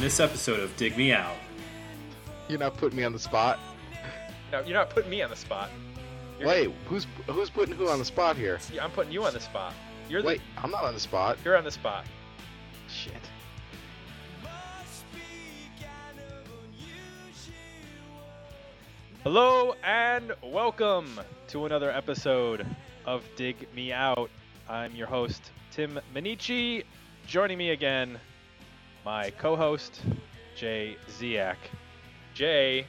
in this episode of Dig Me Out. You're not putting me on the spot. No, you're not putting me on the spot. You're- Wait, who's who's putting who on the spot here? Yeah, I'm putting you on the spot. You're the, Wait, I'm not on the spot. You're on the spot. Shit. Hello and welcome to another episode of Dig Me Out. I'm your host, Tim Minichi. Joining me again, my co-host, Jay Ziak. Jay,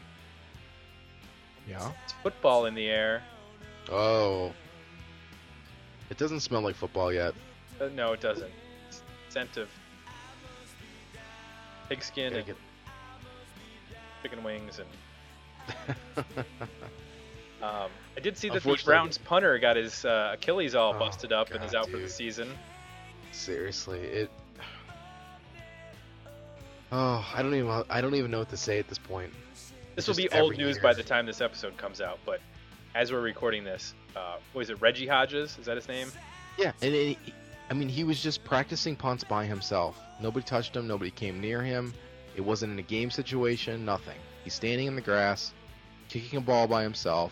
Yeah. it's football in the air. Oh. It doesn't smell like football yet. Uh, no, it doesn't. It's scent of pigskin and get- chicken wings and Um, I did see that the Browns punter got his uh, Achilles all Oh, busted up and God, is out for the season. Seriously, it. Oh, I don't even I don't even know what to say at this point. This will be old news year. by the time this episode comes out, but as we're recording this, uh, what is it, Reggie Hodges? Is that his name? Yeah, and it, I mean he was just practicing punts by himself. Nobody touched him. Nobody came near him. It wasn't in a game situation. Nothing. He's standing in the grass, kicking a ball by himself,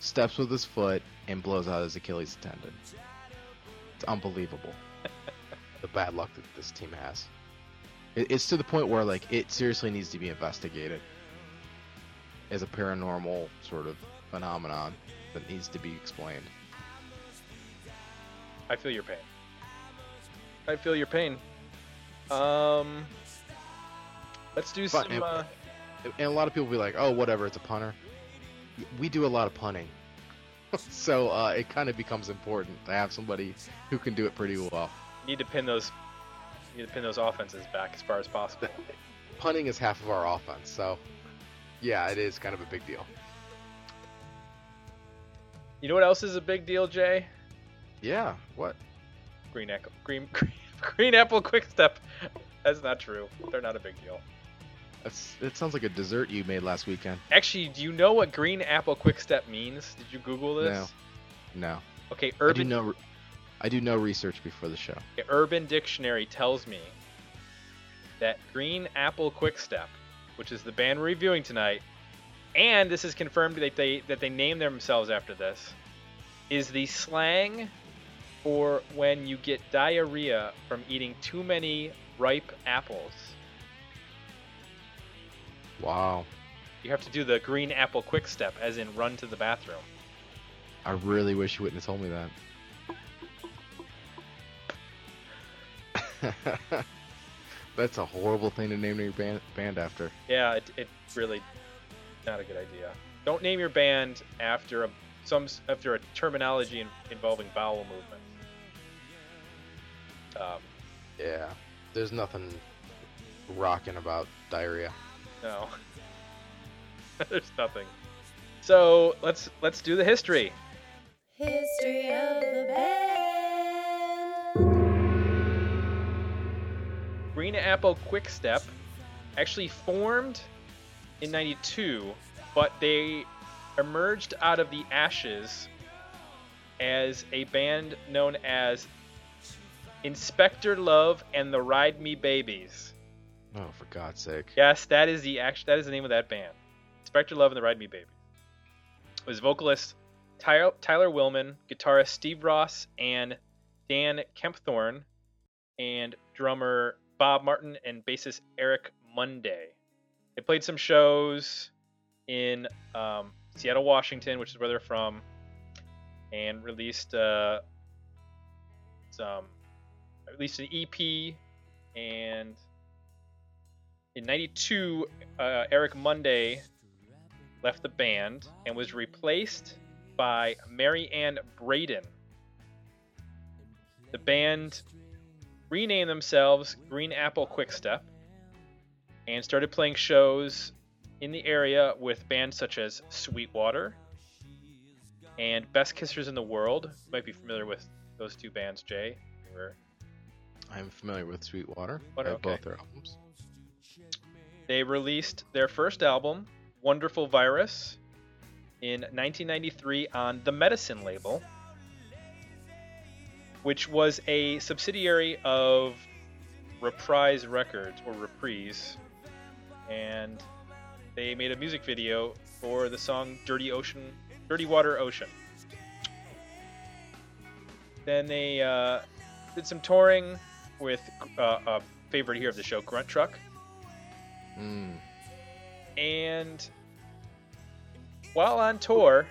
steps with his foot, and blows out his Achilles tendon. It's unbelievable. the bad luck that this team has. It, it's to the point where like it seriously needs to be investigated as a paranormal sort of phenomenon that needs to be explained. I feel your pain. I feel your pain. Um, let's do some. Uh, and a lot of people be like, "Oh, whatever, it's a punter." We do a lot of punning, so uh, it kind of becomes important to have somebody who can do it pretty well. need to pin those. You need to pin those offenses back as far as possible. Punting is half of our offense, so yeah, it is kind of a big deal. You know what else is a big deal, Jay? Yeah, what? Green apple, green, green, green apple quick step. That's not true. They're not a big deal. That's it sounds like a dessert you made last weekend. Actually, do you know what green apple quick step means? Did you Google this? No. No, Okay, I do Urban no, I do no research before the show. The Urban Dictionary tells me that Green Apple Quick Step, which is the band we're reviewing tonight, and this is confirmed that they that they name themselves after this, is the slang for when you get diarrhea from eating too many ripe apples. Wow, You have to do the Green Apple Quick Step, as in run to the bathroom. I really wish you wouldn't have told me that. That's a horrible thing to name your band, band after. Yeah, it, it really not a good idea. Don't name your band after a some after a terminology in, involving bowel movement. Um, Yeah, there's nothing rocking about diarrhea. no, there's nothing. So let's let's do the history. History of the band. Green Apple Quick Step actually formed in 92, but they emerged out of the ashes as a band known as Inspector Love and the Ride Me Babies. Oh, for God's sake. Yes, that is the act- that is the name of that band. Inspector Love and the Ride Me Babies. It was vocalist Tyler, Tyler Willman, guitarist Steve Ross and Dan Kempthorne, and drummer Bob Martin and bassist Eric Monday. They played some shows in um, Seattle, Washington, which is where they're from, and released uh, some released an EP and in 92 uh, eric monday left the band and was replaced by mary ann braden the band renamed themselves green apple quickstep and started playing shows in the area with bands such as sweetwater and best kissers in the world you might be familiar with those two bands jay were I'm familiar with Sweetwater. Water, have okay. both their albums. They released their first album, Wonderful Virus, in 1993 on the Medicine label, which was a subsidiary of Reprise Records or Reprise, and they made a music video for the song "Dirty Ocean," "Dirty Water Ocean." Then they uh, did some touring with uh, a favorite here of the show, Grunt Truck, Mm. and while on tour,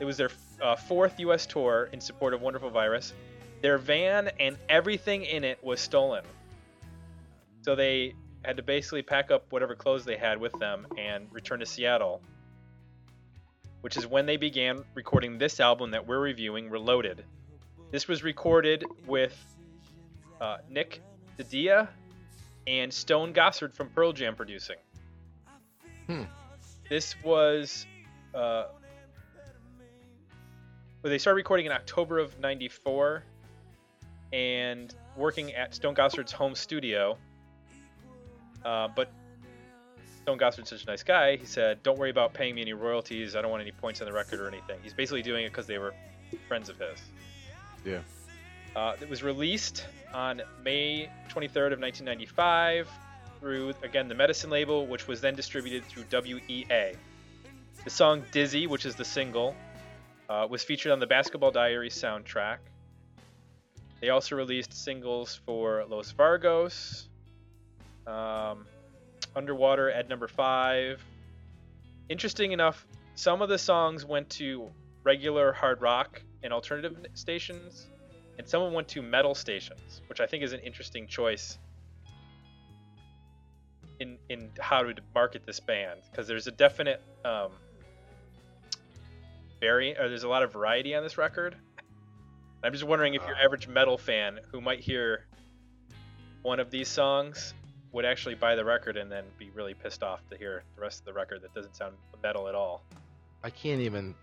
it was their uh, fourth U.S. tour in support of Wonderful Virus. Their van and everything in it was stolen. So they had to basically pack up whatever clothes they had with them and return to Seattle, which is when they began recording this album that we're reviewing, Reloaded. This was recorded with uh, Nick Didia and Stone Gossard from Pearl Jam producing. Hmm. This was uh, well, they started recording in October of '94, and working at Stone Gossard's home studio. Uh, but Stone Gossard's such a nice guy. He said, "Don't worry about paying me any royalties. I don't want any points on the record or anything." He's basically doing it because they were friends of his. Yeah. Uh, it was released on May 23rd of 1995 through again the Medicine label, which was then distributed through WEA. The song "Dizzy," which is the single, uh, was featured on the Basketball Diaries soundtrack. They also released singles for Los Vargos, um, Underwater at number five. Interesting enough, some of the songs went to regular hard rock and alternative stations, and some of them went to metal stations, which I think is an interesting choice in in how to market this band because there's a definite um, vari- or there's a lot of variety on this record. I'm just wondering if your Uh. average metal fan who might hear one of these songs would actually buy the record and then be really pissed off to hear the rest of the record that doesn't sound metal at all. I can't even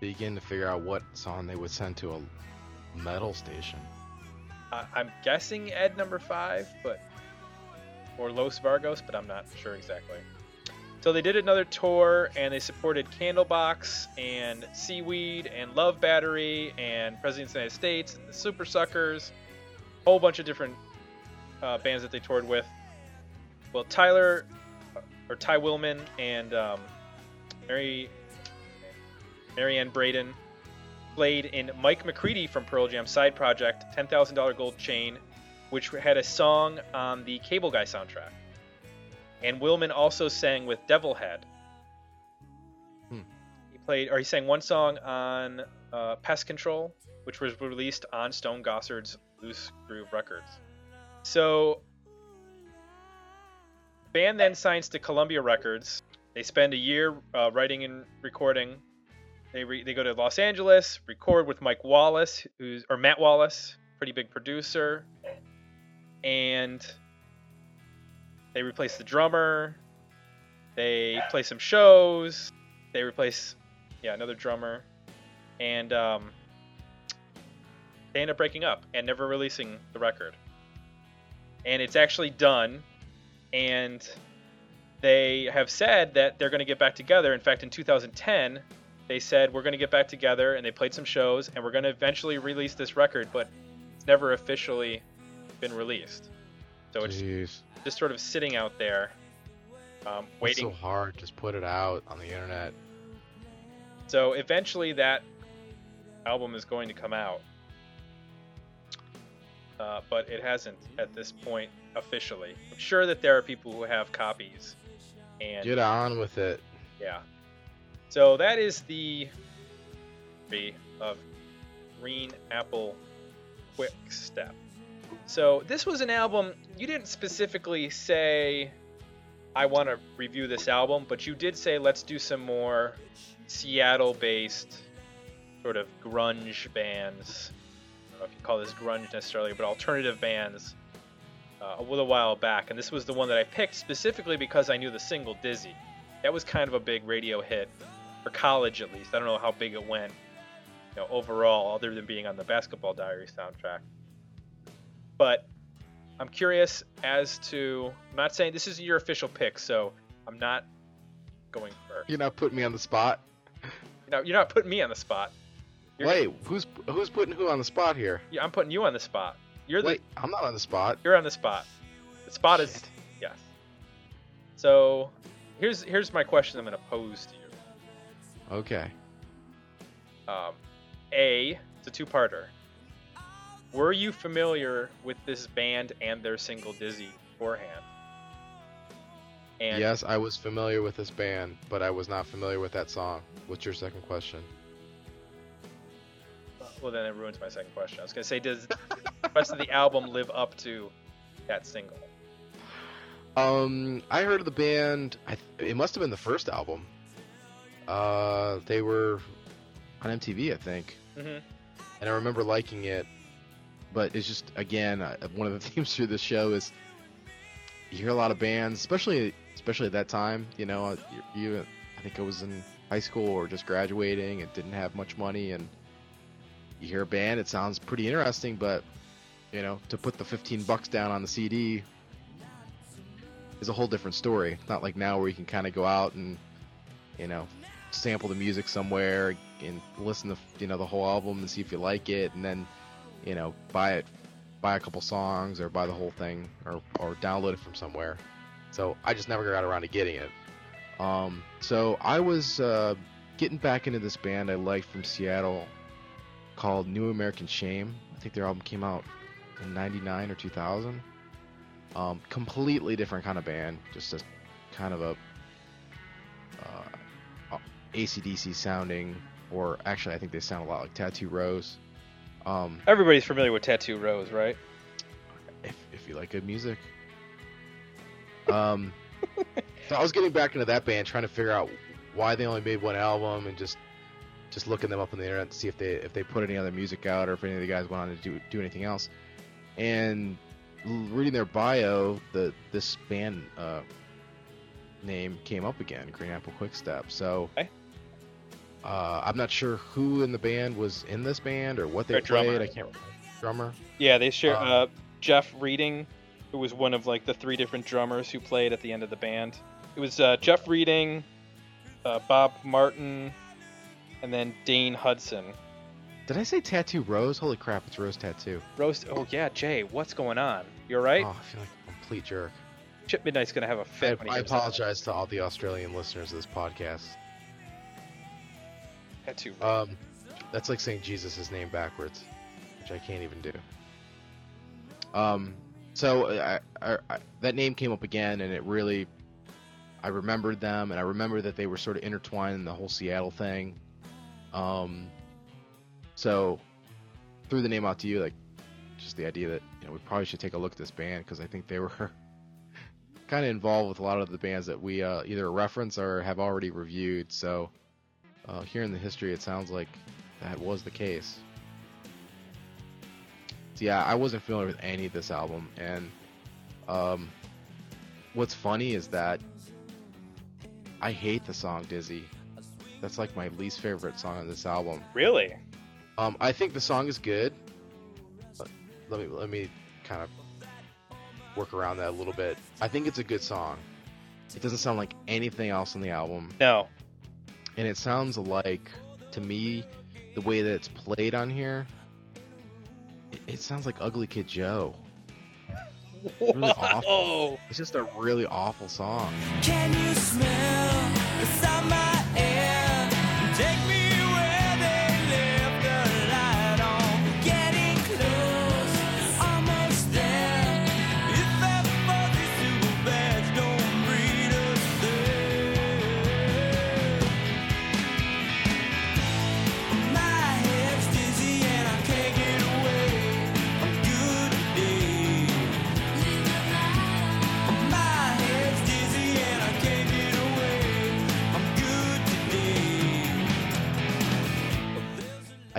begin to figure out what song they would send to a metal station. I, I'm guessing Ed number five, but or Los Vargos, but I'm not sure exactly. So they did another tour and they supported Candlebox and Seaweed and Love Battery and President of the United States and the Super Suckers, a whole bunch of different uh, bands that they toured with. Well, Tyler or Ty Willman and um, Mary Marianne Braden played in Mike McCready from Pearl Jam side project $10,000 Gold Chain, which had a song on the Cable Guy soundtrack. And Willman also sang with Devilhead. Hmm. He played, or he sang one song on uh, Pest Control, which was released on Stone Gossard's Loose Groove Records. So, band then signs to Columbia Records. They spend a year uh, writing and recording they re- they go to Los Angeles, record with Mike Wallace, who's or Matt Wallace, pretty big producer, and they replace the drummer. They play some shows. They replace yeah another drummer, and um, they end up breaking up and never releasing the record. And it's actually done, and they have said that they're going to get back together. In fact, in 2010 they said we're going to get back together and they played some shows and we're going to eventually release this record but it's never officially been released so it's Jeez. just sort of sitting out there um, It's waiting so hard. Just put it out on the internet. so eventually that album is going to come out uh, but it hasn't at this point officially i'm sure that there are people who have copies and Get on with it. Yeah. So that is the of Green Apple Quick Step. So this was an album you didn't specifically say I want to review this album, but you did say let's do some more Seattle-based sort of grunge bands. I don't know if you call this grunge necessarily, but alternative bands uh, a little while back, and this was the one that I picked specifically because I knew the single "Dizzy." That was kind of a big radio hit for college, at least. I don't know how big it went, you know, overall, other than being on the Basketball Diary soundtrack. But I'm curious as to. I'm not saying this isn't your official pick, so I'm not going for. You're not putting me on the spot. You know, you're not putting me on the spot. You're Wait, who's who's putting who on the spot here? Yeah, I'm putting you on the spot. You're the I'm not on the spot. you're on the spot. The spot is yes. So here's here's my question. I'm going to pose to you. Okay. Um, a, it's a two-parter. Were you familiar with this band and their single "Dizzy" beforehand? And yes, I was familiar with this band, but I was not familiar with that song. What's your second question? well, then it ruins my second question. I was going to say, does the rest of the album live up to that single? Um, I heard of the band. I th- it must have been the first album. Uh, they were on MTV, I think, hmm and I remember liking it. But it's just again uh, one of the themes through the show is you hear a lot of bands, especially especially at that time. You know, uh, you, you I think I was in high school or just graduating and didn't have much money, and you hear a band, it sounds pretty interesting, but you know, to put the 15 bucks down on the CD is a whole different story. Not like now where you can kind of go out and you know sample the music somewhere and listen to you know the whole album and see if you like it, and then you know buy it, buy a couple songs or buy the whole thing or or download it from somewhere. So I just never got around to getting it. Um, so I was uh, getting back into this band I liked from Seattle called New American Shame. I think their album came out in '99 or 2000. Um, completely different kind of band, just a kind of a uh, ACDC sounding, or actually I think they sound a lot like Tattoo Rose. Um, Everybody's familiar with Tattoo Rose, right? if, if you like good music. Um, so I was getting back into that band, trying to figure out why they only made one album, and just just looking them up on the internet to see if they if they put any other music out or if any of the guys went on to do do anything else. And reading their bio, the this band uh, name came up again, Green Apple Quickstep. So. Okay. Uh, I'm not sure who in the band was in this band or what they Their played. drummer. I can't remember. Drummer. Yeah, they share. Um, uh, Jeff Reading, who was one of like the three different drummers who played at the end of the band. It was uh, Jeff Reading, uh, Bob Martin, and then Dane Hudson. Did I say Tattoo Rose? Holy crap, it's Rose Tattoo. Rose. Oh yeah, Jay, what's going on? You're right. Oh, I feel like a complete jerk. Chip Midnight's gonna have a I, fit. I that. apologize to all the Australian listeners of this podcast. Tattoo. Um, that's like saying Jesus' name backwards, which I can't even do. Um, so I, I, I, that name came up again, and it really, I remembered them, and I remember that they were sort of intertwined in the whole Seattle thing. Um, so threw the name out to you, like just the idea that you know we probably should take a look at this band because I think they were kind of involved with a lot of the bands that we uh, either reference or have already reviewed. So uh, here in the history, it sounds like that was the case. So yeah, I wasn't familiar with any of this album, and um, what's funny is that I hate the song "Dizzy." That's like my least favorite song on this album. Really? Um, I think the song is good. But let me let me kind of work around that a little bit. I think it's a good song. It doesn't sound like anything else on the album, No. And it sounds like to me the way that it's played on here. It, it sounds like Ugly Kid Joe. Really awful. It's just a really awful song.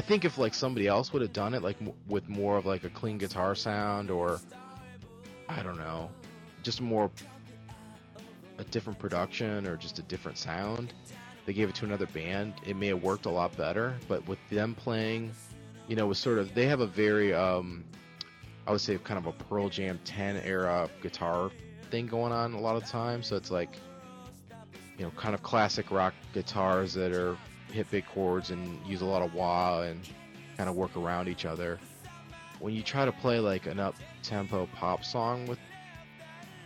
Think if like somebody else would have done it like m- with more of like a clean guitar sound or I don't know, just more a different production or just a different sound, they gave it to another band, it may have worked a lot better, but with them playing, you know, was sort of they have a very um I would say kind of a Pearl Jam 10 era guitar thing going on a lot of times, so it's like you know, kind of classic rock guitars that are hit big chords and use a lot of wah and kind of work around each other. When you try to play like an up tempo pop song with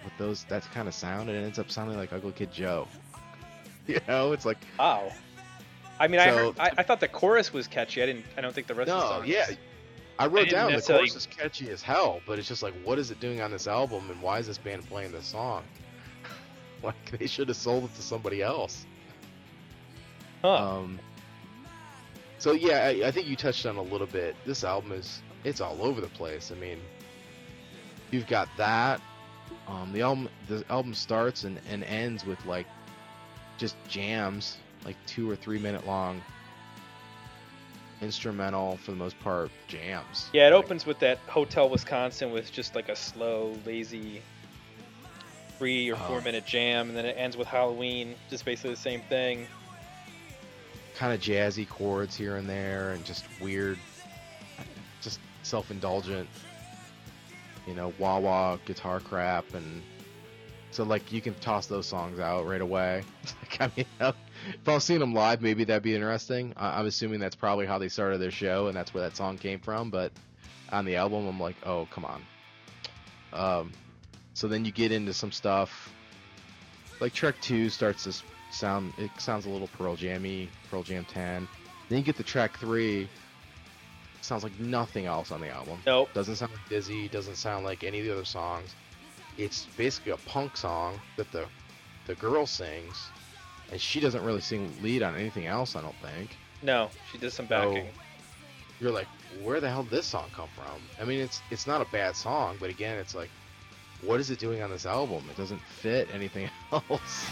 with those that kind of sound, and it ends up sounding like Ugly Kid Joe. You know, it's like Wow. I mean, I, heard, I I thought the chorus was catchy. I didn't. I don't think the rest of the no, song. yeah. I wrote didn't down the chorus is catchy as hell, but it's just like, what is it doing on this album, and why is this band playing this song? like they should have sold it to somebody else. Huh. Um, so yeah, I, I think you touched on a little bit. This album is it's all over the place. I mean, you've got that. Um, the album the album starts and, and ends with like just jams, like two or three minute long instrumental for the most part jams. yeah, it Like, opens with that Hotel Wisconsin with just like a slow, lazy, three or four Oh. minute jam, and then it ends with Halloween, just basically the same thing. Kind of jazzy chords here and there and just weird just self-indulgent you know wah wah guitar crap. And so like you can toss those songs out right away. Like, i mean if i was seeing them live maybe that'd be interesting. I- i'm assuming that's probably how they started their show and that's where that song came from but on the album i'm like oh come on. Um so then you get into some stuff. Like Trek 2 starts to s- sound it sounds a little Pearl Jammy, Pearl Jam 10. Then you get the track 3 sounds like nothing else on the album. Nope. Doesn't sound like Dizzy, doesn't sound like any of the other songs. It's basically a punk song that the the girl sings and she doesn't really sing lead on anything else, I don't think. No, she does some So, backing. You're like, where the hell did this song come from? I mean, it's it's not a bad song, but again, it's like what is it doing on this album? It doesn't fit anything else.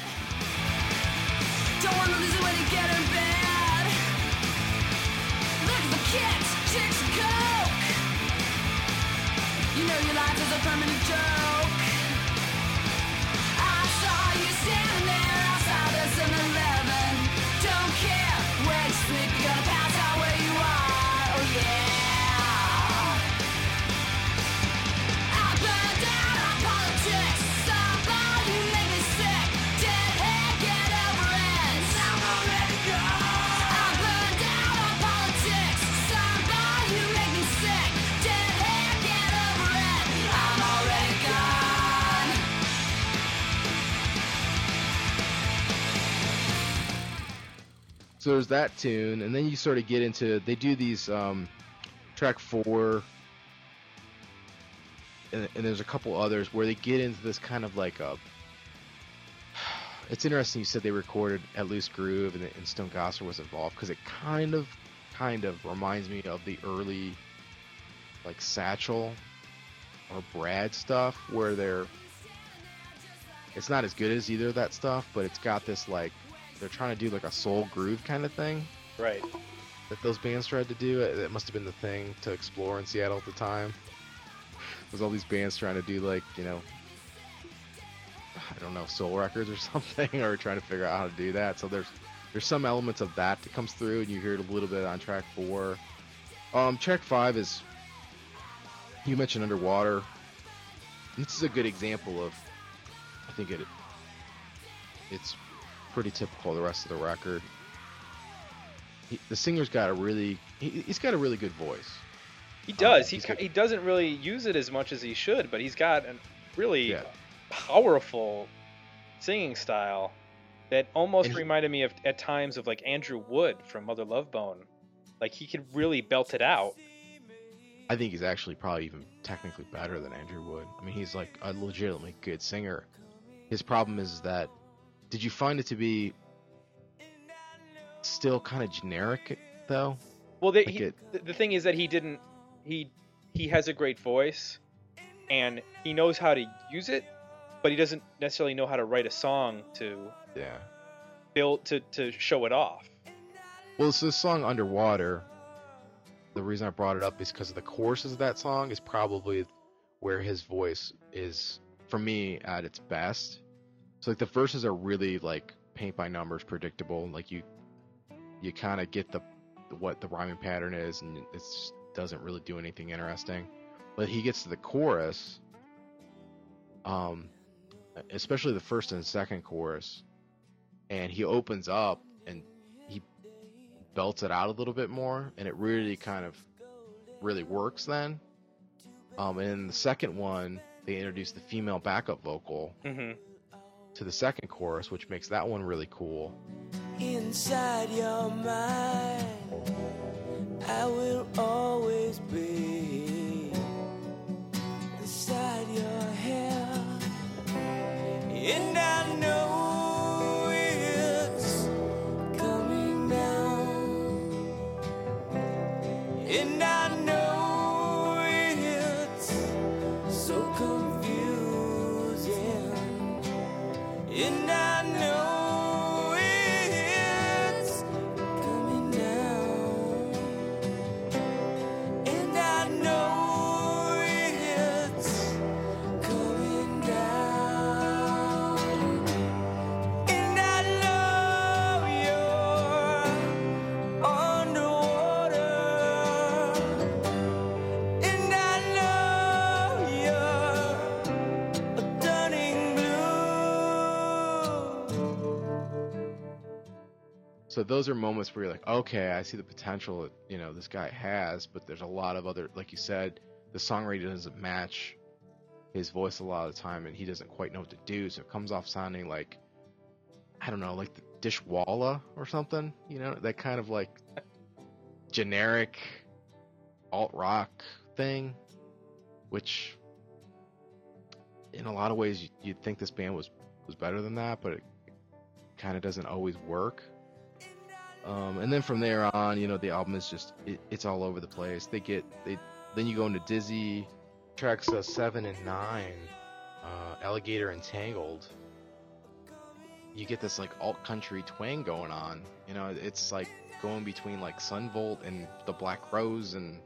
You know your life is a permanent joke. So there's that tune, and then you sort of get into they do these um, track four, and, and there's a couple others where they get into this kind of like a. It's interesting you said they recorded at Loose Groove and, and Stone Gossard was involved because it kind of, kind of reminds me of the early, like Satchel, or Brad stuff where they're. It's not as good as either of that stuff, but it's got this like they're trying to do like a soul groove kind of thing Right. that those bands tried to do. It, must have been the thing to explore in Seattle at the time. There's all these bands trying to do like you know, I don't know, soul records or something, or trying to figure out how to do that. So there's there's some elements of that that comes through, and you hear it a little bit on track four. Um, track five is you mentioned underwater. This is a good example of, I think it it's pretty typical of the rest of the record. He, the singer's got a really he, he's got a really good voice. He does. Um, he got- he doesn't really use it as much as he should, but he's got a really Yeah. powerful singing style that almost he- reminded me of at times of like Andrew Wood from Mother Love Bone. Like he could really belt it out. I think he's actually probably even technically better than Andrew Wood. I mean, he's like a legitimately good singer. His problem is that did you find it to be still kind of generic though? Well, they, Like he, it- the, the thing is that he didn't. He he has a great voice, and he knows how to use it, but he doesn't necessarily know how to write a song to Yeah. build to to show it off. Well, so the song Underwater, the reason I brought it up is because the choruses of that song is probably where his voice is, for me, at its best. So like the verses are really like paint by numbers, predictable. Like you, you kind of get the what the rhyming pattern is, and it doesn't really do anything interesting. But he gets to the chorus, um, especially the first and second chorus, and he opens up and he belts it out a little bit more, and it really kind of really works then. Um, and in the second one, they introduce the female backup vocal hmm to the second chorus, which makes that one really cool. inside your mind. I will always be inside your hair, and I know it's coming down, and So those are moments where you're like, okay, I see the potential that you know this guy has, but there's a lot of other, like you said, the songwriter doesn't match his voice a lot of the time, and he doesn't quite know what to do, so it comes off sounding like, I don't know, like the Dishwalla or something, you know, that kind of like generic alt rock thing, which in a lot of ways you- you'd think this band was was better than that, but it kind of doesn't always work. Um, and then from there on, you know, the album is just it, it's all over the place. They get they then you go into Dizzy tracks uh, seven and nine, uh, Alligator Entangled. You get this like alt country twang going on. You know, it's like going between like Son Volt and the Black Rose and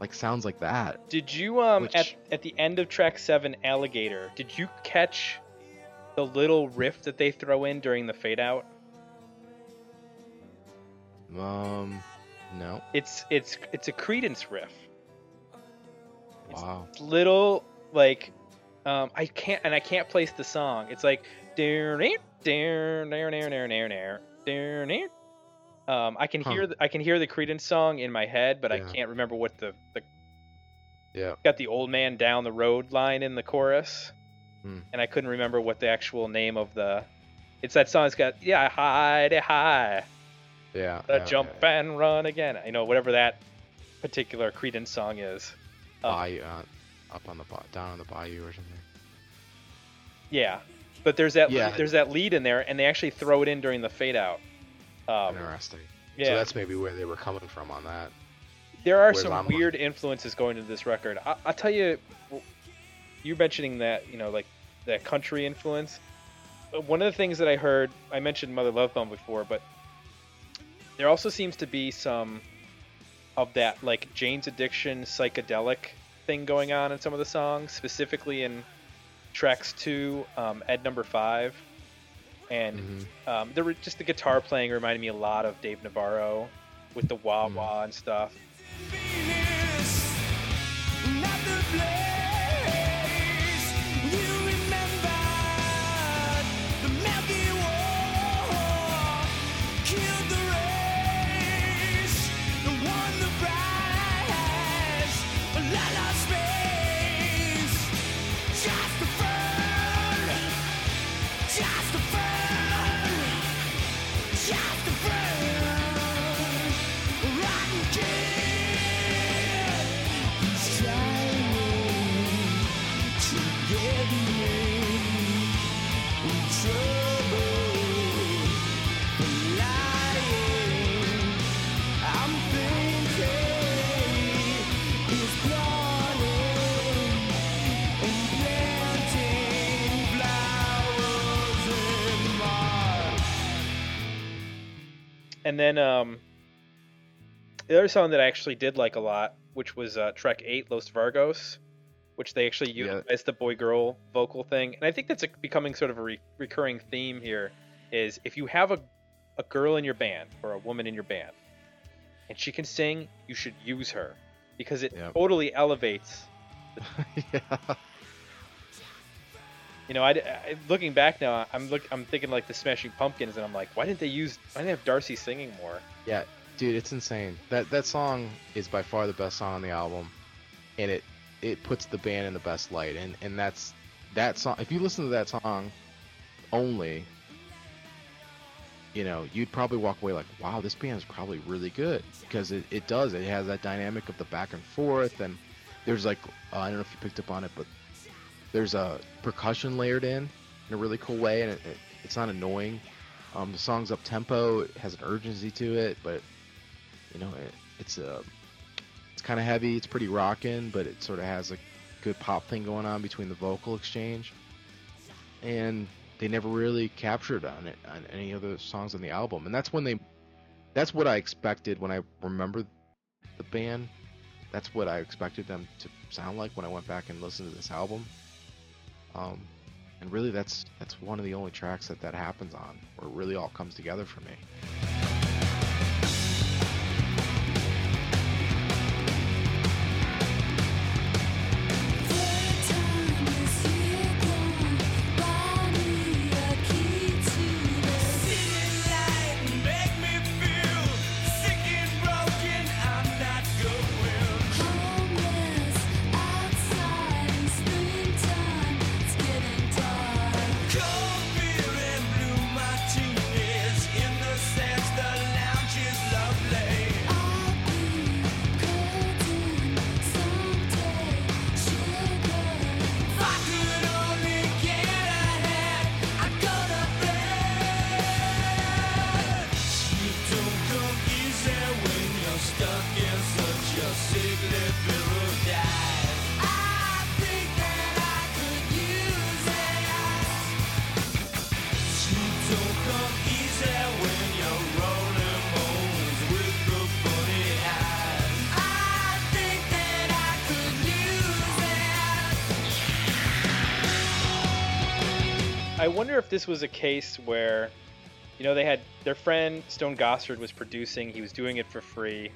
like sounds like that. Did you um Which- at at the end of track seven, Alligator? Did you catch the little riff that they throw in during the fade out? Um, no, It's it's it's a Creedence riff. wow, It's little like um I can't and I can't place the song. It's like um I can Huh. hear the, I can hear the Creedence song in my head, but I can't remember what the, the yeah, got the old man down the road line in the chorus, Hmm. and I couldn't remember what the actual name of the. It's that song. It's got yeah, hide high, yeah, the yeah, jump yeah. and run again. You know whatever that particular Creedence song is. Um, Bayou, uh, up on the down on the bayou or something. Yeah, but there's that Yeah. there's that lead in there, and they actually throw it in during the fade out. Um, Interesting. yeah, So that's maybe where they were coming from on that. there are whereas some I'm- weird influences going into this record. I, I'll tell you, you're mentioning that you know like that country influence. Uh, One of the things that I heard, I mentioned Mother Love Bone before, but there also seems to be some of that like Jane's Addiction psychedelic thing going on in some of the songs, specifically in tracks two, um, Ed number five, and Mhm. um, there were just the guitar playing reminded me a lot of Dave Navarro with the wah Mm. wah and stuff. And then um, the other song that I actually did like a lot, which was uh, track eight, Los Vargos, which they actually Yeah. utilize the boy girl vocal thing, and I think that's a, becoming sort of a re- recurring theme here. Is if you have a a girl in your band or a woman in your band, and she can sing, you should use her because it totally elevates yeah. You know, I, I- looking back now, I'm look, I'm thinking like the Smashing Pumpkins, and I'm like, why didn't they use? Why didn't they have Darcy singing more? Yeah, dude, it's insane. That that song is by far the best song on the album, and it it puts the band in the best light, and and that's that song. If you listen to that song only, you know, you'd probably walk away like, wow, this band is probably really good because it, it does. It has that dynamic of the back and forth, and there's like uh, I don't know if you picked up on it, but there's a percussion layered in in a really cool way, and it, it, it's not annoying. Um, the song's up tempo, it has an urgency to it, but you know, it, it's a it's kind of heavy. It's pretty rocking, but it sort of has a good pop thing going on between the vocal exchange. And they never really captured on it on any other songs on the album. And that's when they that's what I expected when I remember the band. That's what I expected them to sound like when I went back and listened to this album. Um, and really, that's that's one of the only tracks that that happens on, where it really all comes together for me. I wonder if this was a case where, you know, they had their friend Stone Gossard was producing. He was doing it for free.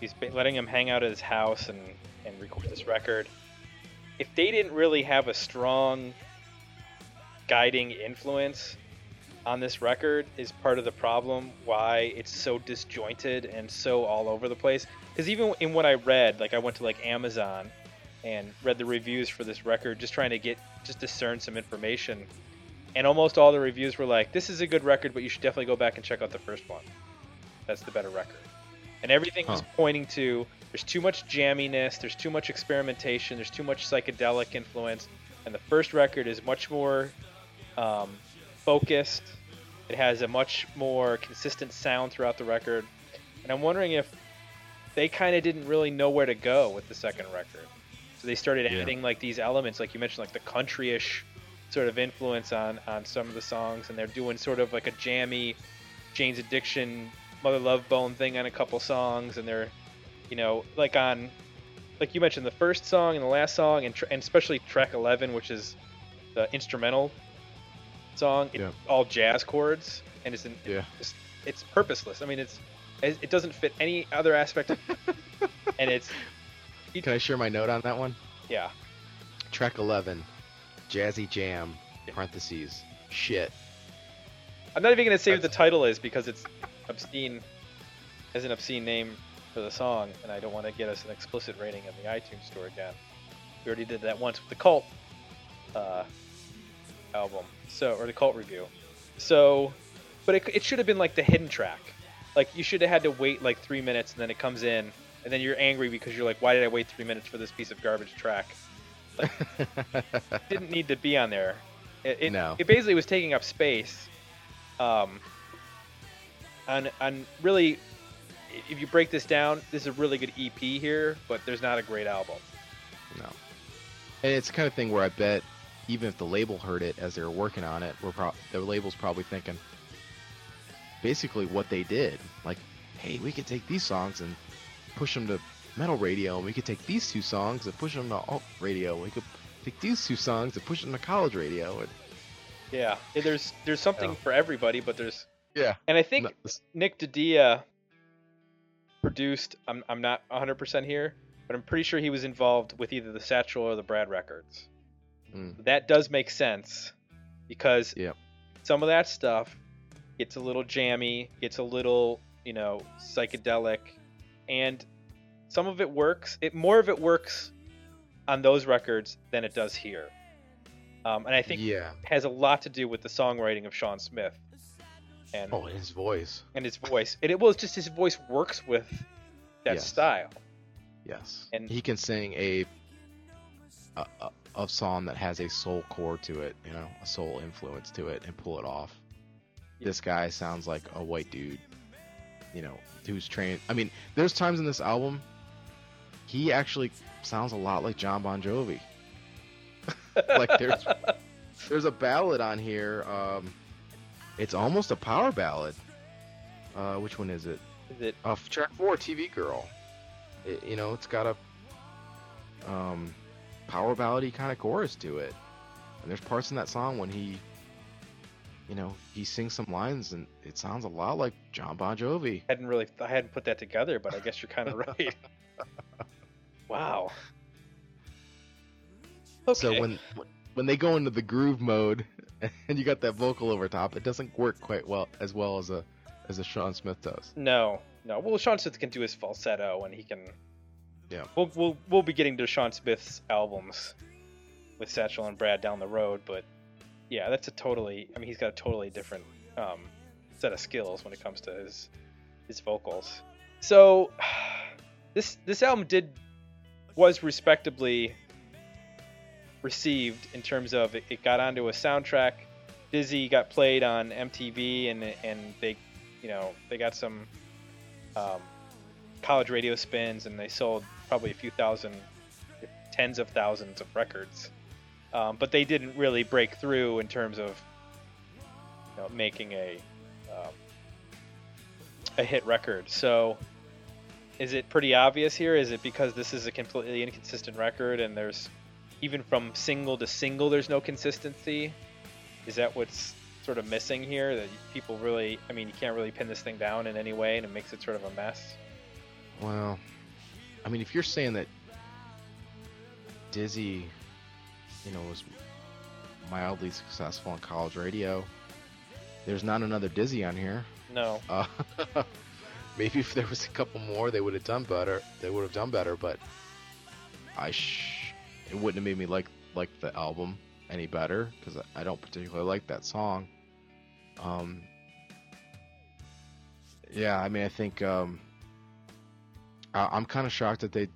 He's letting him hang out at his house and and record this record. If they didn't really have a strong guiding influence on this record, is part of the problem why it's so disjointed and so all over the place. Because even in what I read, like I went to like Amazon and read the reviews for this record, just trying to get just discern some information and almost all the reviews were like, "This is a good record, but you should definitely go back and check out the first one. That's the better record." And everything was pointing to there's too much jamminess, there's too much experimentation, there's too much psychedelic influence, and the first record is much more um, focused. It has a much more consistent sound throughout the record, and I'm wondering if they kind of didn't really know where to go with the second record. So they started Yeah. adding like these elements, like you mentioned, like the country-ish sort of influence on on some of the songs, and they're doing sort of like a jammy Jane's Addiction, Mother Love Bone thing on a couple songs, and they're, you know, like on, like you mentioned, the first song and the last song, and tr- and especially track 11, which is the instrumental song, it's Yeah. all jazz chords, and it's an, Yeah. it's, it's purposeless. I mean, it's it it doesn't fit any other aspect, and it's Can I share my note on that one? yeah. Track 11, Jazzy Jam, parentheses, shit. I'm not even gonna say what the title is because it's obscene, as an obscene name for the song, and I don't want to get us an explicit rating in the iTunes store again. We already did that once with the Cult uh, album, so or the Cult review. So, but it, it should have been like the hidden track. Like you should have had to wait like three minutes, and then it comes in, and then you're angry because you're like, why did I wait three minutes for this piece of garbage track? didn't need to be on there. It, it, No. it basically was taking up space. Um, on, on really, if you break this down, this is a really good EP here, but there's not a great album. No. And it's the kind of thing where I bet even if the label heard it as they were working on it, we're pro- the label's probably thinking basically what they did. Like, hey, we could take these songs and push them to metal radio, and we could take these two songs and push them to alt radio. We could take these two songs and push them to college radio. And Yeah, yeah, there's there's something Yeah. for everybody, but there's yeah, and I think no, Nick DiDia produced. I'm I'm not 100% here, but I'm pretty sure he was involved with either the Satchel or the Brad records. Mm. That does make sense because Yep. some of that stuff gets a little jammy, gets a little you know psychedelic, and some of it works. It more of it works on those records than it does here. Um, and I think yeah. has a lot to do with the songwriting of Shawn Smith and Oh, his voice. and his voice. And it was just his voice works with that Yes. style. Yes. And- he can sing a, a a song that has a soul core to it, you know, a soul influence to it, and pull it off. Yeah. This guy sounds like a white dude, you know, who's trained. I mean, there's times in this album, he actually sounds a lot like Jon Bon Jovi. like there's there's a ballad on here. Um, it's almost a power ballad. Uh, which one is it? Is it uh, track four, TV Girl. It, you know, it's got a um, power ballady kind of chorus to it, and there's parts in that song when he, you know, he sings some lines, and it sounds a lot like Jon Bon Jovi. I hadn't really I hadn't put that together, but I guess you're kind of right. Wow. Okay. So when when they go into the groove mode, and you got that vocal over top, it doesn't work quite well as well as a as a Shawn Smith does. no, no. Well, Shawn Smith can do his falsetto, and he can. Yeah. We'll we'll we'll be getting to Shawn Smith's albums with Satchel and Brad down the road, but yeah, that's a totally. I mean, he's got a totally different um, set of skills when it comes to his his vocals. So this this album did was respectably received in terms of it, it got onto a soundtrack. Dizzy got played on MTV and and they you know they got some um, college radio spins and they sold probably a few thousand, tens of thousands of records. Um, but they didn't really break through in terms of you know, making a um, a hit record. So, is it pretty obvious here? Is it because this is a completely inconsistent record and there's even from single to single there's no consistency? Is that what's sort of missing here? That people really, I mean, you can't really pin this thing down in any way, and it makes it sort of a mess. Well, I mean, if you're saying that Dizzy, you know, was mildly successful on college radio, there's not another Dizzy on here. No, Uh, maybe if there was a couple more, they would have done better. They would have done better, but I sh- it wouldn't have made me like like the album any better because I, don't particularly like that song. Um, yeah, I mean, I think um, I, I'm kind of shocked that they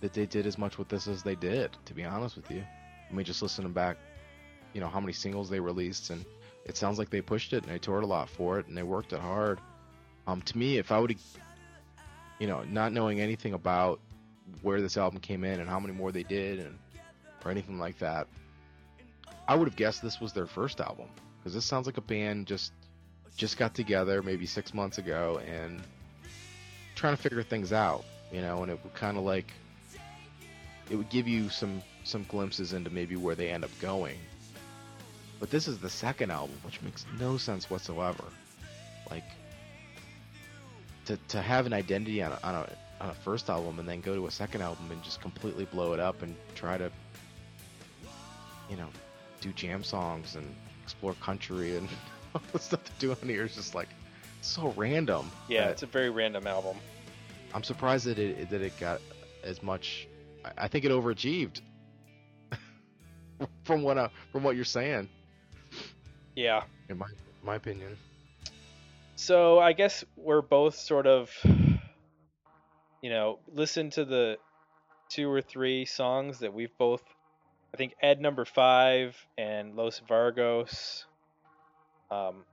that they did as much with this as they did. To be honest with you, I mean, just listening back, you know, how many singles they released and it sounds like they pushed it and they toured a lot for it and they worked it hard. Um, to me, if I would, you know, not knowing anything about where this album came in and how many more they did and or anything like that, I would have guessed this was their first album because this sounds like a band just just got together maybe six months ago and trying to figure things out, you know, and it would kind of like it would give you some some glimpses into maybe where they end up going but this is the second album, which makes no sense whatsoever. Like to to have an identity on a, on a on a first album and then go to a second album and just completely blow it up and try to you know do jam songs and explore country and all the stuff they're doing here is just like so random. yeah, it's a very random album. I'm surprised that it that it got as much. I, I think it overachieved. from what I, from what you're saying, Yeah. in my my opinion. So I guess we're both sort of, you know, listen to the two or three songs that we've both. I think Ed number five and Los Vargos. Um,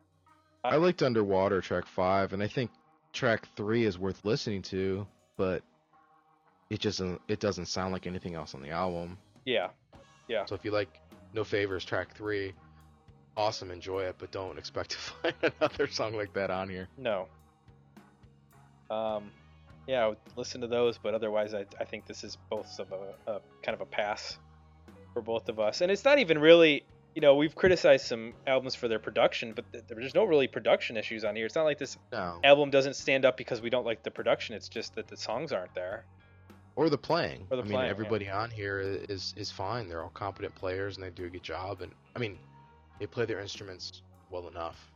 I liked Underwater track five, and I think track three is worth listening to, but it just it doesn't sound like anything else on the album. Yeah, yeah, So if you like No Favors track three, awesome, enjoy it, but don't expect to find another song like that on here. no. Um, yeah, I would listen to those, but otherwise, I, I think this is both of a, a kind of a pass for both of us. And it's not even really, you know, we've criticized some albums for their production, but th- there's no really production issues on here. It's not like this No, album doesn't stand up because we don't like the production. It's just that the songs aren't there. or the playing. Or the I mean, playing, yeah. everybody on here is is fine. They're all competent players and they do a good job. And I mean, they play their instruments well enough.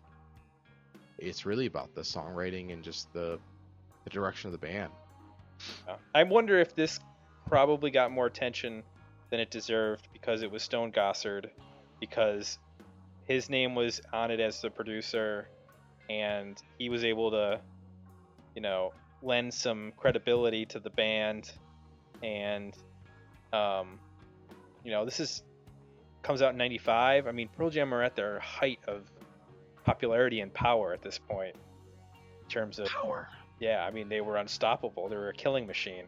It's really about the songwriting and just the the direction of the band. I wonder if this probably got more attention than it deserved because it was Stone Gossard, because his name was on it as the producer, and he was able to, you know, lend some credibility to the band, and, um, you know, this is comes out in '95. I mean, Pearl Jam are at their height of popularity and power at this point, in terms of Power. yeah, I mean they were unstoppable. They were a killing machine.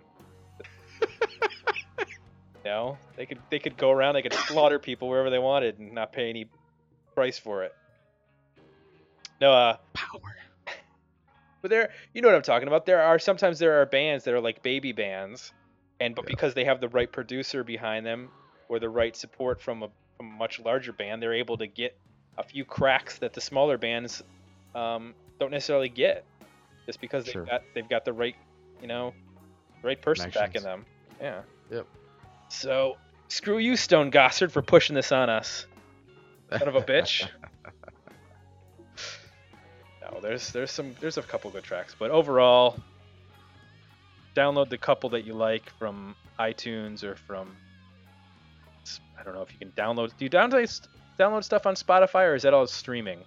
you know, they could they could go around, they could slaughter people wherever they wanted and not pay any price for it. No, uh, Power. but there, you know what I'm talking about. There are sometimes there are bands that are like baby bands, and but Yeah. because they have the right producer behind them or the right support from a, a much larger band, they're able to get a few cracks that the smaller bands um, don't necessarily get, just because they've got they've got the right, you know, right person back in them. Yeah. Yep. So screw you, Stone Gossard, for pushing this on us. Son of a bitch. No, there's there's some there's a couple good tracks, but overall, download the couple that you like from iTunes or from I don't know if you can download. Do you download download stuff on Spotify or is that all streaming?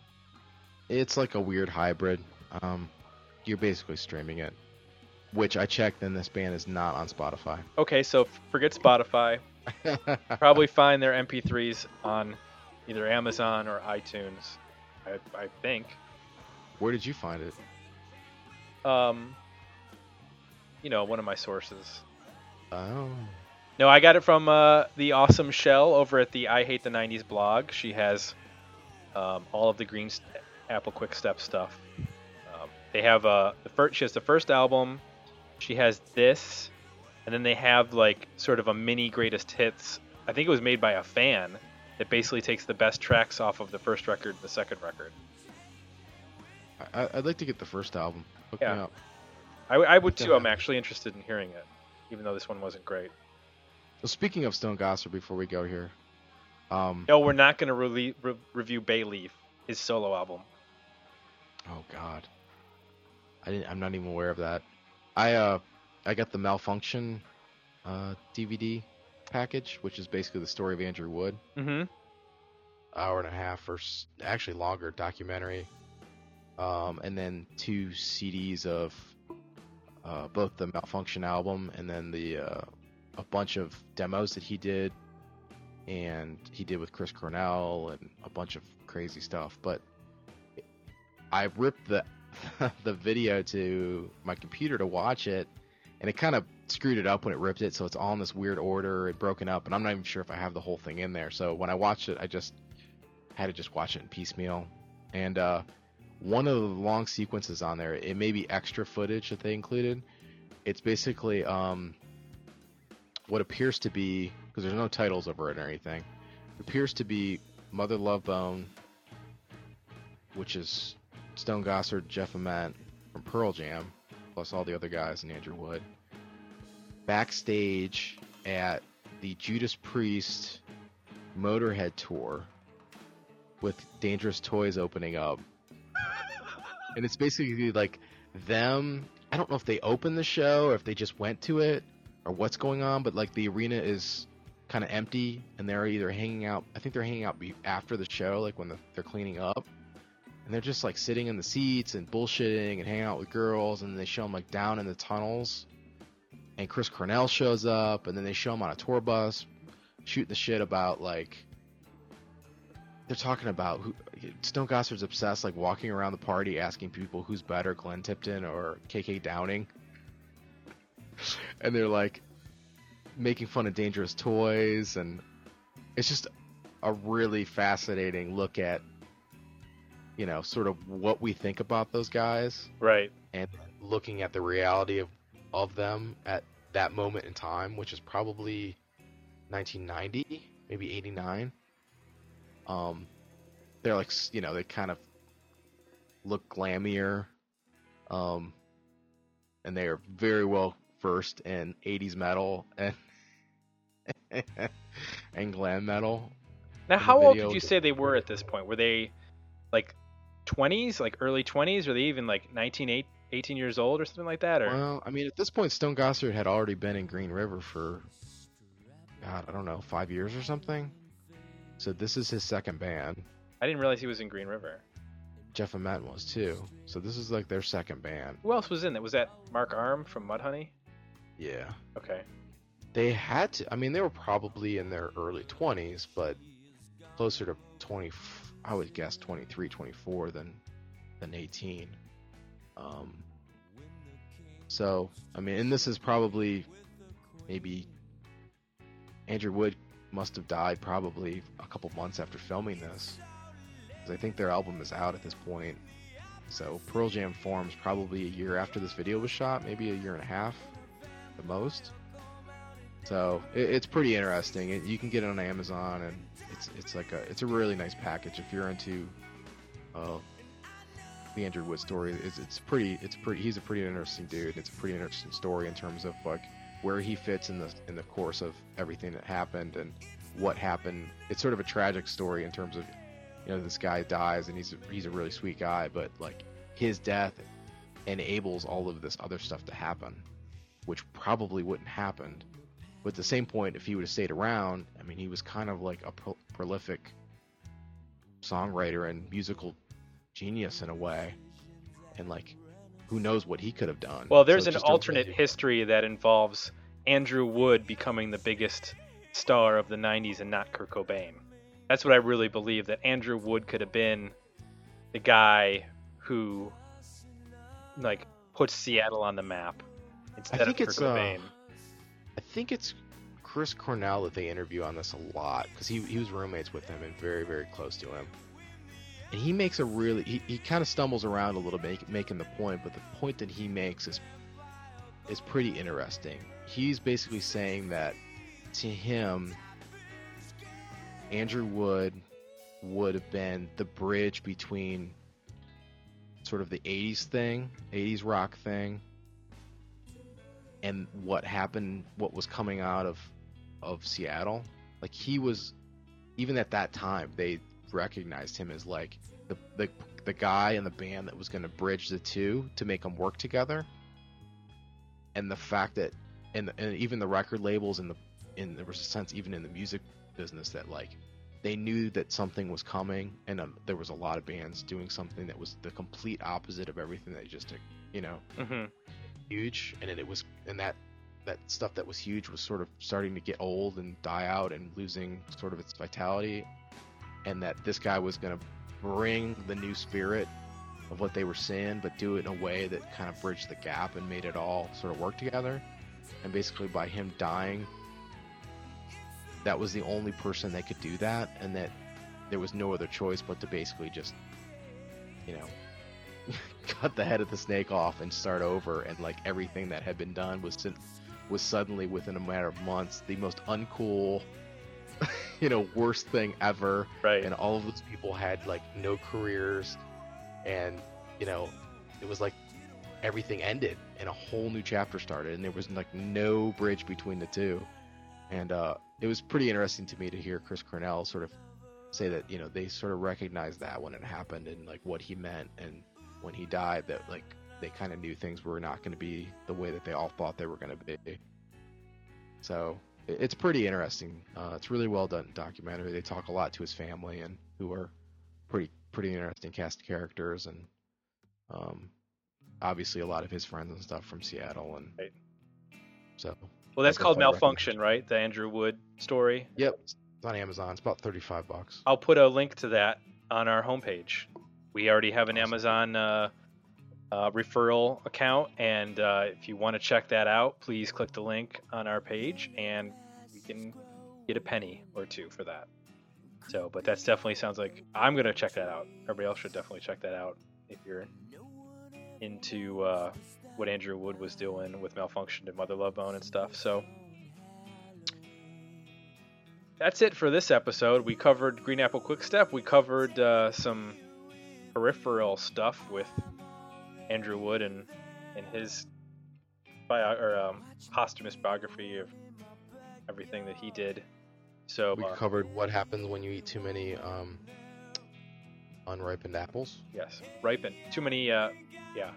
It's like a weird hybrid. Um, you're basically streaming it, which I checked, and this band is not on Spotify. Okay, so forget Spotify. Probably find their MP3s on either Amazon or iTunes. I, I think. Where did you find it? Um, you know, one of my sources. Oh, No, I got it from uh, the awesome Shell over at the I Hate the '90s blog. She has um, all of the Green St- Apple Quick Step stuff. Um, they have uh, the first. She has the first album. She has this, and then they have like sort of a mini greatest hits. I think it was made by a fan that basically takes the best tracks off of the first record, and the second record. I, I'd like to get the first album. Hook Yeah. me up. I, I would too. I'm actually interested in hearing it, even though this one wasn't great. Well, speaking of Stone Gossard, before we go here, um, No, we're not going to re- re- review Bayleaf, his solo album. oh God, I didn't. I'm not even aware of that. I uh, I got the Malfunkshun uh, DVD package, which is basically the story of Andrew Wood. Mm-hmm. hour and a half or s- actually longer documentary um, and then two cds of uh, both the malfunkshun album and then the uh, a bunch of demos that he did and he did with chris cornell and a bunch of crazy stuff but i ripped the the video to my computer to watch it and it kind of screwed it up when it ripped it so it's all in this weird order and broken up and i'm not even sure if i have the whole thing in there so when i watched it i just had to just watch it in piecemeal and uh, one of the long sequences on there it may be extra footage that they included it's basically um, what appears to be because there's no titles over it or anything appears to be mother love bone which is stone gossard jeff ament from pearl jam plus all the other guys and andrew wood backstage at the judas priest motorhead tour with dangerous toys opening up. And it's basically like them i don't know if they opened the show or if they just went to it or what's going on but like the arena is kind of empty and they're either hanging out i think they're hanging out after the show like when the, they're cleaning up and they're just like sitting in the seats and bullshitting and hanging out with girls and they show them like down in the tunnels and chris cornell shows up and then they show him on a tour bus shooting the shit about like they're talking about who Stone Gossard's obsessed, like walking around the party asking people who's better, Glenn Tipton or KK Downing. And they're like making fun of dangerous toys, and it's just a really fascinating look at, you know, sort of what we think about those guys Right. and looking at the reality of of them at that moment in time, which is probably 1990, maybe 89. Um, they're like, you know, they kind of look glammier, um, and they are very well versed in 80s metal and and glam metal. Now, how old did you say they were at this point? Were they like 20s, like early 20s? Were they even like 19, 18 years old or something like that? Or Well, I mean, at this point, Stone Gossard had already been in Green River for, God, I don't know, five years or something. So this is his second band. I didn't realize he was in Green River. Jeff Ament was too. So this is like their second band. Who else was in that? Was that Mark Arm from Mudhoney? Yeah. Okay. They had to. I mean, they were probably in their early 20s, but closer to 20. I would guess 23, 24 than than 18. Um. So I mean, and this is probably maybe Andrew Wood must have died probably a couple months after filming this, because I think their album is out at this point. So Pearl Jam forms probably a year after this video was shot, maybe a year and a half, the most. So it, it's pretty interesting. It, you can get it on Amazon, and it's it's like a it's a really nice package if you're into uh, the Andrew Wood story. It's it's pretty it's pretty he's a pretty interesting dude. It's a pretty interesting story in terms of like where he fits in the in the course of everything that happened and what happened. It's sort of a tragic story in terms of you know this guy dies and he's a, he's a really sweet guy, but like his death enables all of this other stuff to happen, which probably wouldn't happened. But at the same point, if he would have stayed around, I mean, he was kind of like a pro- prolific songwriter and musical genius in a way, and like, who knows what he could have done. Well, there's So an alternate history that involves Andrew Wood becoming the biggest star of the 90s and not Kurt Cobain. That's what I really believe that Andrew Wood could have been the guy who like puts Seattle on the map instead think it's, uh, I think it's Chris Cornell that they interview on this a lot because he, he was roommates with him and very very close to him. And he makes a really he, he kind of stumbles around a little bit making the point, but the point that he makes is is pretty interesting. He's basically saying that to him, Andrew Wood would have been the bridge between sort of the 80s thing, 80s rock thing, and what happened, what was coming out of of Seattle. Like he was, even at that time, they recognized him as like the the, the guy in the band that was going to bridge the two to make them work together. And the fact that, and, and even the record labels and the, in there was a sense even in the music business that like they knew that something was coming, and um, there was a lot of bands doing something that was the complete opposite of everything they just, you know, hmm huge and then it was and that that stuff that was huge was sort of starting to get old and die out and losing sort of its vitality and that this guy was going to bring the new spirit of what they were seeing but do it in a way that kind of bridged the gap and made it all sort of work together. And basically by him dying that was the only person that could do that and that there was no other choice but to basically just you know cut the head of the snake off and start over and like everything that had been done was was suddenly within a matter of months the most uncool you know worst thing ever Right. and all of those people had like no careers and you know it was like everything ended and a whole new chapter started and there was like no bridge between the two and uh it was pretty interesting to me to hear chris cornell sort of say that you know they sort of recognized that when it happened and like what he meant and when he died that like they kind of knew things were not going to be the way that they all thought they were going to be so it's pretty interesting uh, it's really well done documentary they talk a lot to his family and who are pretty pretty interesting cast of characters and um, obviously a lot of his friends and stuff from seattle and Right. so Well, that's called Malfunkshun, right? The Andrew Wood story. yep it's on amazon it's about 35 bucks I'll put a link to that on our homepage. We already have an Awesome. Amazon uh, uh, referral account, and uh, if you want to check that out, please click the link on our page, and we can get a penny or two for that. So, but that's definitely sounds like I'm gonna check that out. Everybody else should definitely check that out if you're into uh, what Andrew Wood was doing with Malfunkshun and Mother Love Bone and stuff. So. That's it for this episode. We covered Green Apple Quick Step. We covered uh, some peripheral stuff with Andrew Wood and and his bio or um, posthumous biography of everything that he did. So we uh, covered what happens when you eat too many um, unripened apples yes, ripen. Too many. Uh, yeah,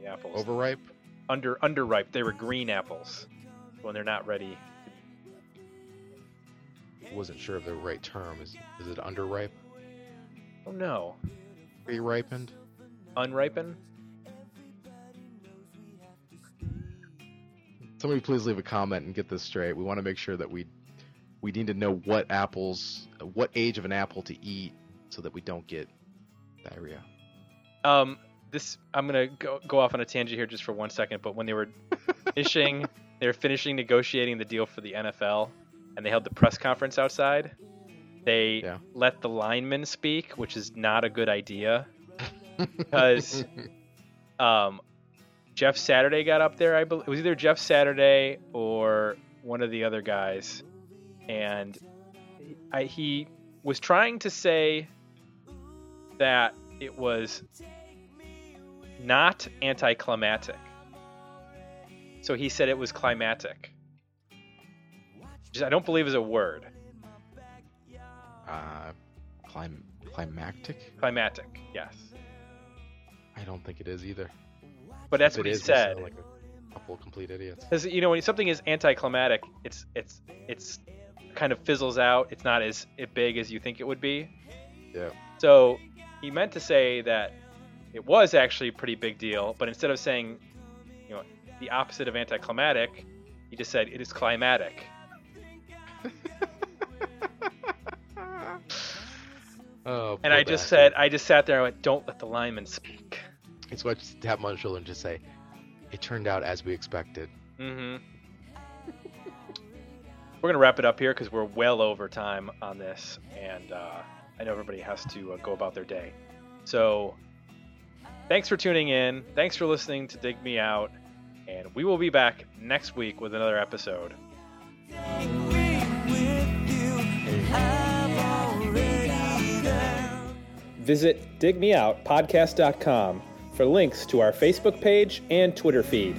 the apples. overripe Under underripe. They were green apples when they're not ready. wasn't sure of the right term. Is is it underripe? Oh no, Pre-ripened? unripened. Somebody please leave a comment and get this straight. We want to make sure that we we need to know what apples, what age of an apple to eat, so that we don't get diarrhea. Um, this I'm gonna go go off on a tangent here just for one second. But when they were finishing, they were finishing negotiating the deal for the NFL, and they held the press conference outside. They Yeah. let the linemen speak, which is not a good idea. Because um, Jeff Saturday got up there. I believe it was either Jeff Saturday or one of the other guys, and I, he was trying to say that it was not anticlimactic. So he said it was climatic. Which I don't believe is a word. Uh, clim- climactic? Climatic, yes. I don't think it is either. But that's If what he is, said. Like a couple of complete idiots. Because you know when something is anticlimactic, it's it's it's kind of fizzles out. It's not as big as you think it would be. Yeah. So he meant to say that it was actually a pretty big deal, but instead of saying, you know, the opposite of anticlimactic, he just said it is climatic. Oh, And I just bastard. said, I just sat there. and went, "Don't let the lineman speak." It's what just tap him on the shoulder and just say, "It turned out as we expected." Mm-hmm. we're gonna wrap it up here because we're well over time on this, and uh, I know everybody has to uh, go about their day. So, thanks for tuning in. Thanks for listening to Dig Me Out, and we will be back next week with another episode. Visit digmeoutpodcast.com for links to our Facebook page and Twitter feed.